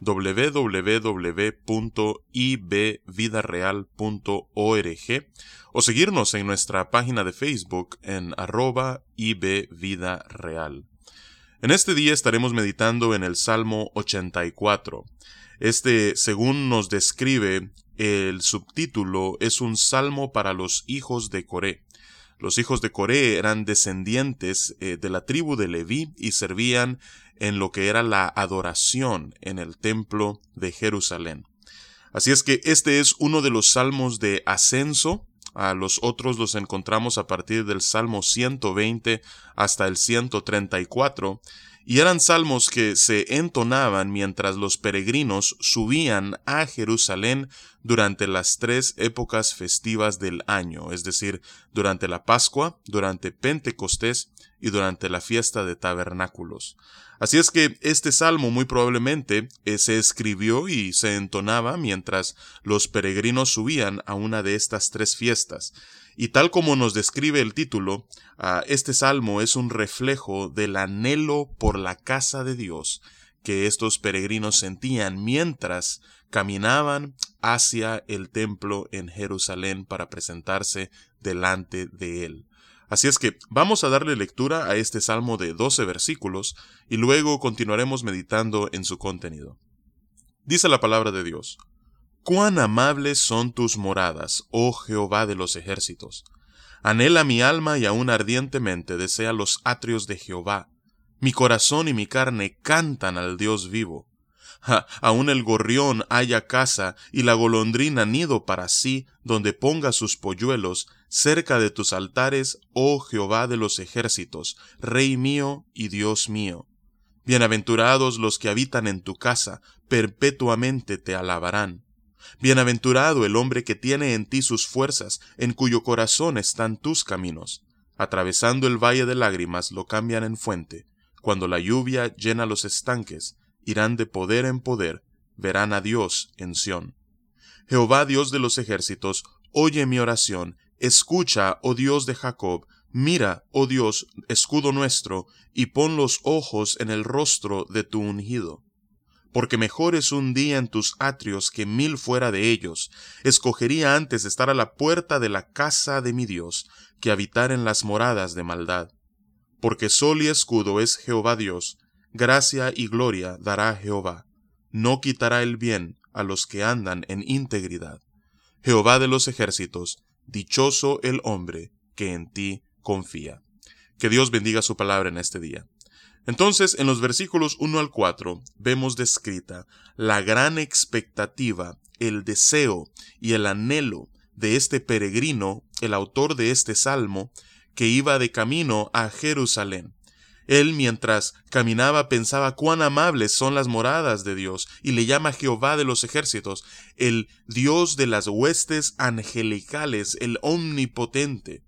www.ibvidareal.org o seguirnos en nuestra página de Facebook en arroba ibvidareal. En este día estaremos meditando en el Salmo 84. Este, según nos describe el subtítulo, es un salmo para los hijos de Coré. Los hijos de Coré eran descendientes eh, de la tribu de Leví y servían en lo que era la adoración en el templo de Jerusalén. Así es que este es uno de los salmos de ascenso. A los otros los encontramos a partir del Salmo 120 hasta el 134 y eran salmos que se entonaban mientras los peregrinos subían a Jerusalén durante las tres épocas festivas del año, es decir, durante la Pascua, durante Pentecostés y durante la fiesta de tabernáculos. Así es que este salmo muy probablemente eh, se escribió y se entonaba mientras los peregrinos subían a una de estas tres fiestas. Y tal como nos describe el título, ah, este salmo es un reflejo del anhelo por la casa de Dios que estos peregrinos sentían mientras caminaban hacia el templo en Jerusalén para presentarse delante de él. Así es que vamos a darle lectura a este salmo de 12 versículos y luego continuaremos meditando en su contenido. Dice la palabra de Dios. Cuán amables son tus moradas, oh Jehová de los ejércitos. Anhela mi alma y aún ardientemente desea los atrios de Jehová. Mi corazón y mi carne cantan al Dios vivo. Aún el gorrión haya casa y la golondrina nido para sí, donde ponga sus polluelos, cerca de tus altares, oh Jehová de los ejércitos, Rey mío y Dios mío. Bienaventurados los que habitan en tu casa, perpetuamente te alabarán. Bienaventurado el hombre que tiene en ti sus fuerzas, en cuyo corazón están tus caminos. Atravesando el valle de lágrimas lo cambian en fuente. Cuando la lluvia llena los estanques, irán de poder en poder, verán a Dios en Sión. Jehová Dios de los ejércitos, oye mi oración, escucha, oh Dios de Jacob, mira, oh Dios, escudo nuestro, y pon los ojos en el rostro de tu ungido porque mejor es un día en tus atrios que mil fuera de ellos. Escogería antes estar a la puerta de la casa de mi Dios, que habitar en las moradas de maldad. Porque sol y escudo es Jehová Dios, gracia y gloria dará Jehová. No quitará el bien a los que andan en integridad. Jehová de los ejércitos, dichoso el hombre que en ti confía. Que Dios bendiga su palabra en este día. Entonces, en los versículos 1 al 4 vemos descrita la gran expectativa, el deseo y el anhelo de este peregrino, el autor de este salmo, que iba de camino a Jerusalén. Él mientras caminaba pensaba cuán amables son las moradas de Dios y le llama Jehová de los ejércitos, el Dios de las huestes angelicales, el omnipotente.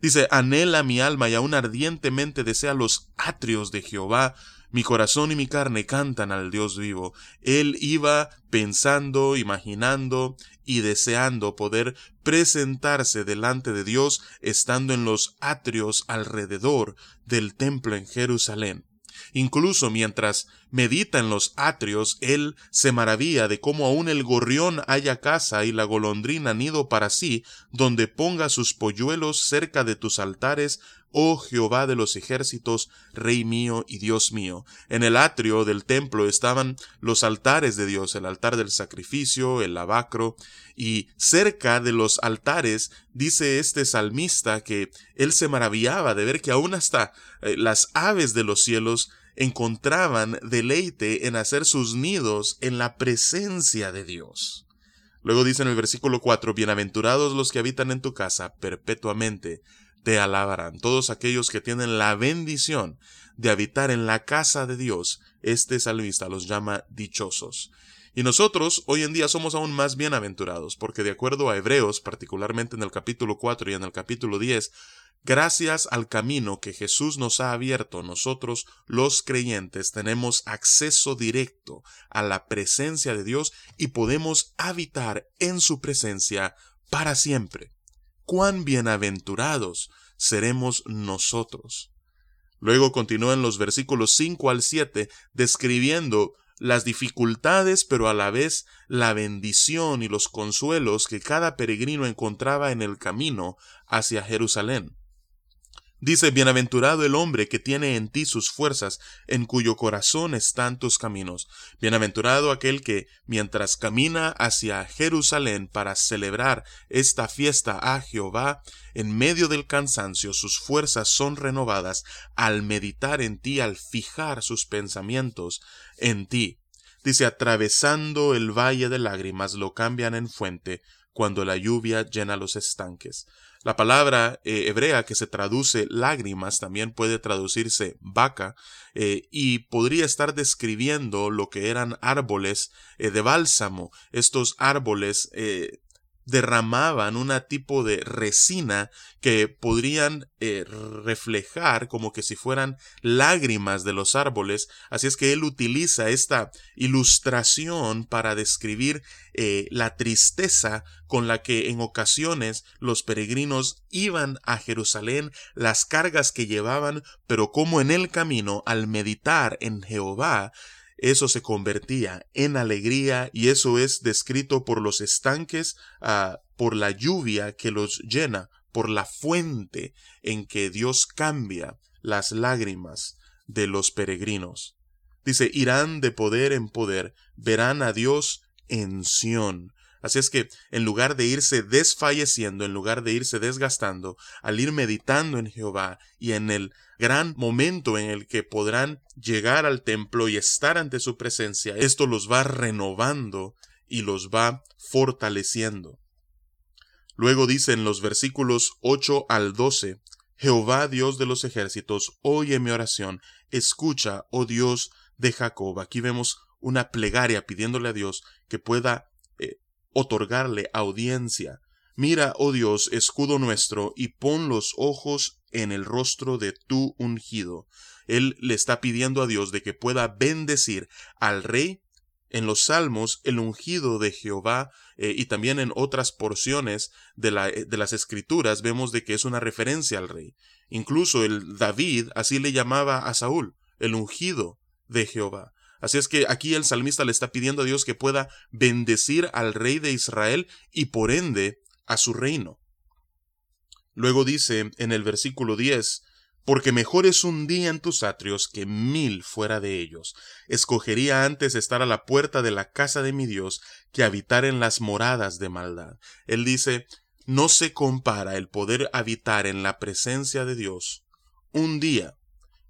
Dice, anhela mi alma y aún ardientemente desea los atrios de Jehová. Mi corazón y mi carne cantan al Dios vivo. Él iba pensando, imaginando y deseando poder presentarse delante de Dios estando en los atrios alrededor del templo en Jerusalén. Incluso mientras medita en los atrios, él se maravilla de cómo aún el gorrión haya casa y la golondrina nido para sí, donde ponga sus polluelos cerca de tus altares, oh Jehová de los ejércitos, Rey mío y Dios mío. En el atrio del templo estaban los altares de Dios, el altar del sacrificio, el lavacro, y cerca de los altares dice este salmista que él se maravillaba de ver que aún hasta eh, las aves de los cielos encontraban deleite en hacer sus nidos en la presencia de Dios. Luego dice en el versículo 4, Bienaventurados los que habitan en tu casa perpetuamente te alabarán. Todos aquellos que tienen la bendición de habitar en la casa de Dios, este salmista los llama dichosos. Y nosotros hoy en día somos aún más bienaventurados, porque de acuerdo a Hebreos, particularmente en el capítulo 4 y en el capítulo 10, gracias al camino que Jesús nos ha abierto, nosotros los creyentes tenemos acceso directo a la presencia de Dios y podemos habitar en su presencia para siempre. Cuán bienaventurados seremos nosotros. Luego continúan los versículos 5 al 7 describiendo las dificultades, pero a la vez la bendición y los consuelos que cada peregrino encontraba en el camino hacia Jerusalén. Dice, Bienaventurado el hombre que tiene en ti sus fuerzas, en cuyo corazón están tus caminos. Bienaventurado aquel que, mientras camina hacia Jerusalén para celebrar esta fiesta a Jehová, en medio del cansancio sus fuerzas son renovadas al meditar en ti, al fijar sus pensamientos en ti. Dice, atravesando el valle de lágrimas lo cambian en fuente, cuando la lluvia llena los estanques. La palabra eh, hebrea que se traduce lágrimas también puede traducirse vaca eh, y podría estar describiendo lo que eran árboles eh, de bálsamo. Estos árboles derramaban una tipo de resina que podrían eh, reflejar como que si fueran lágrimas de los árboles. Así es que él utiliza esta ilustración para describir eh, la tristeza con la que en ocasiones los peregrinos iban a Jerusalén, las cargas que llevaban, pero como en el camino, al meditar en Jehová, eso se convertía en alegría y eso es descrito por los estanques, ah, por la lluvia que los llena, por la fuente en que Dios cambia las lágrimas de los peregrinos. Dice, irán de poder en poder, verán a Dios en Sión. Así es que, en lugar de irse desfalleciendo, en lugar de irse desgastando, al ir meditando en Jehová y en el gran momento en el que podrán llegar al templo y estar ante su presencia, esto los va renovando y los va fortaleciendo. Luego dice en los versículos 8 al 12, Jehová Dios de los ejércitos, oye mi oración, escucha, oh Dios de Jacob. Aquí vemos una plegaria pidiéndole a Dios que pueda otorgarle audiencia. Mira, oh Dios, escudo nuestro, y pon los ojos en el rostro de tu ungido. Él le está pidiendo a Dios de que pueda bendecir al rey. En los salmos, el ungido de Jehová eh, y también en otras porciones de, la, de las escrituras vemos de que es una referencia al rey. Incluso el David así le llamaba a Saúl, el ungido de Jehová. Así es que aquí el salmista le está pidiendo a Dios que pueda bendecir al rey de Israel y por ende a su reino. Luego dice en el versículo 10, porque mejor es un día en tus atrios que mil fuera de ellos. Escogería antes estar a la puerta de la casa de mi Dios que habitar en las moradas de maldad. Él dice, no se compara el poder habitar en la presencia de Dios un día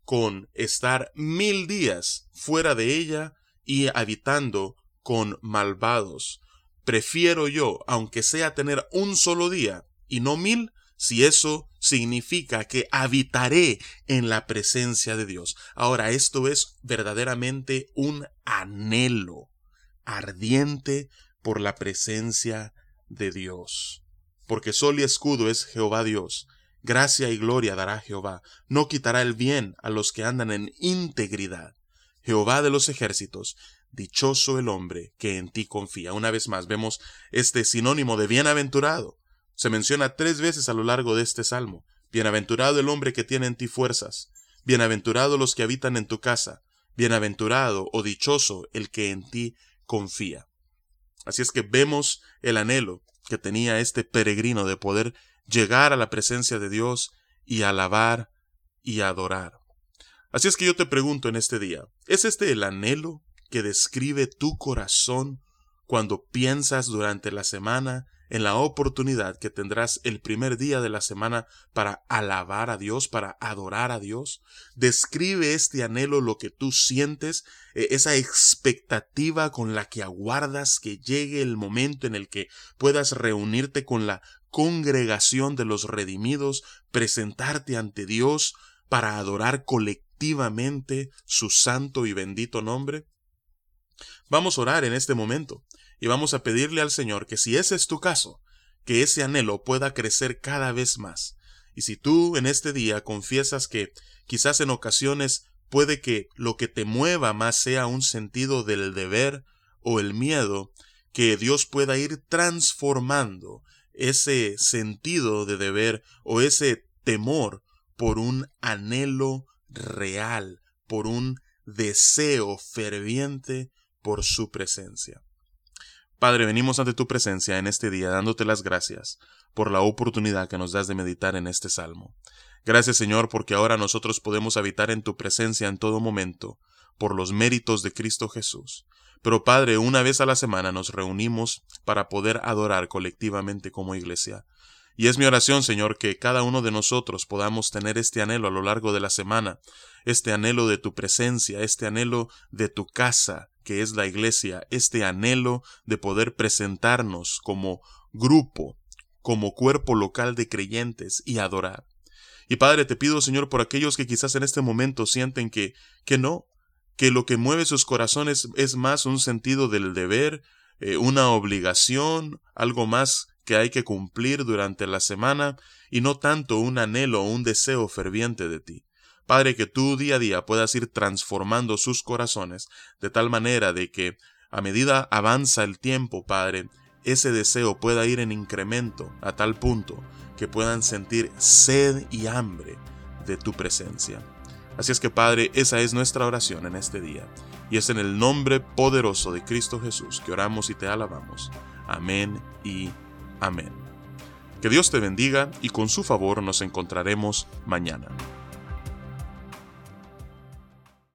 con estar mil días fuera de ella y habitando con malvados. Prefiero yo, aunque sea tener un solo día y no mil, si eso significa que habitaré en la presencia de Dios. Ahora, esto es verdaderamente un anhelo ardiente por la presencia de Dios. Porque sol y escudo es Jehová Dios, Gracia y gloria dará Jehová, no quitará el bien a los que andan en integridad. Jehová de los ejércitos, dichoso el hombre que en ti confía. Una vez más vemos este sinónimo de bienaventurado. Se menciona tres veces a lo largo de este salmo. Bienaventurado el hombre que tiene en ti fuerzas. Bienaventurado los que habitan en tu casa. Bienaventurado o dichoso el que en ti confía. Así es que vemos el anhelo que tenía este peregrino de poder llegar a la presencia de Dios y alabar y adorar. Así es que yo te pregunto en este día, ¿es este el anhelo que describe tu corazón cuando piensas durante la semana en la oportunidad que tendrás el primer día de la semana para alabar a Dios, para adorar a Dios? Describe este anhelo lo que tú sientes, e, esa expectativa con la que aguardas que llegue el momento en el que puedas reunirte con la congregación de los redimidos, presentarte ante Dios para adorar colectivamente su santo y bendito nombre? Vamos a orar en este momento y vamos a pedirle al Señor que si ese es tu caso, que ese anhelo pueda crecer cada vez más. Y si tú en este día confiesas que quizás en ocasiones puede que lo que te mueva más sea un sentido del deber o el miedo, que Dios pueda ir transformando ese sentido de deber o ese temor por un anhelo real, por un deseo ferviente por su presencia. Padre, venimos ante tu presencia en este día dándote las gracias por la oportunidad que nos das de meditar en este salmo. Gracias Señor porque ahora nosotros podemos habitar en tu presencia en todo momento, por los méritos de Cristo Jesús. Pero Padre, una vez a la semana nos reunimos para poder adorar colectivamente como iglesia. Y es mi oración, Señor, que cada uno de nosotros podamos tener este anhelo a lo largo de la semana, este anhelo de tu presencia, este anhelo de tu casa, que es la iglesia, este anhelo de poder presentarnos como grupo, como cuerpo local de creyentes y adorar. Y Padre, te pido, Señor, por aquellos que quizás en este momento sienten que, que no, que lo que mueve sus corazones es más un sentido del deber, eh, una obligación, algo más que hay que cumplir durante la semana, y no tanto un anhelo o un deseo ferviente de ti. Padre, que tú día a día puedas ir transformando sus corazones de tal manera de que a medida avanza el tiempo, Padre, ese deseo pueda ir en incremento a tal punto que puedan sentir sed y hambre de tu presencia. Así es que Padre, esa es nuestra oración en este día, y es en el nombre poderoso de Cristo Jesús que oramos y te alabamos. Amén y amén. Que Dios te bendiga y con su favor nos encontraremos mañana.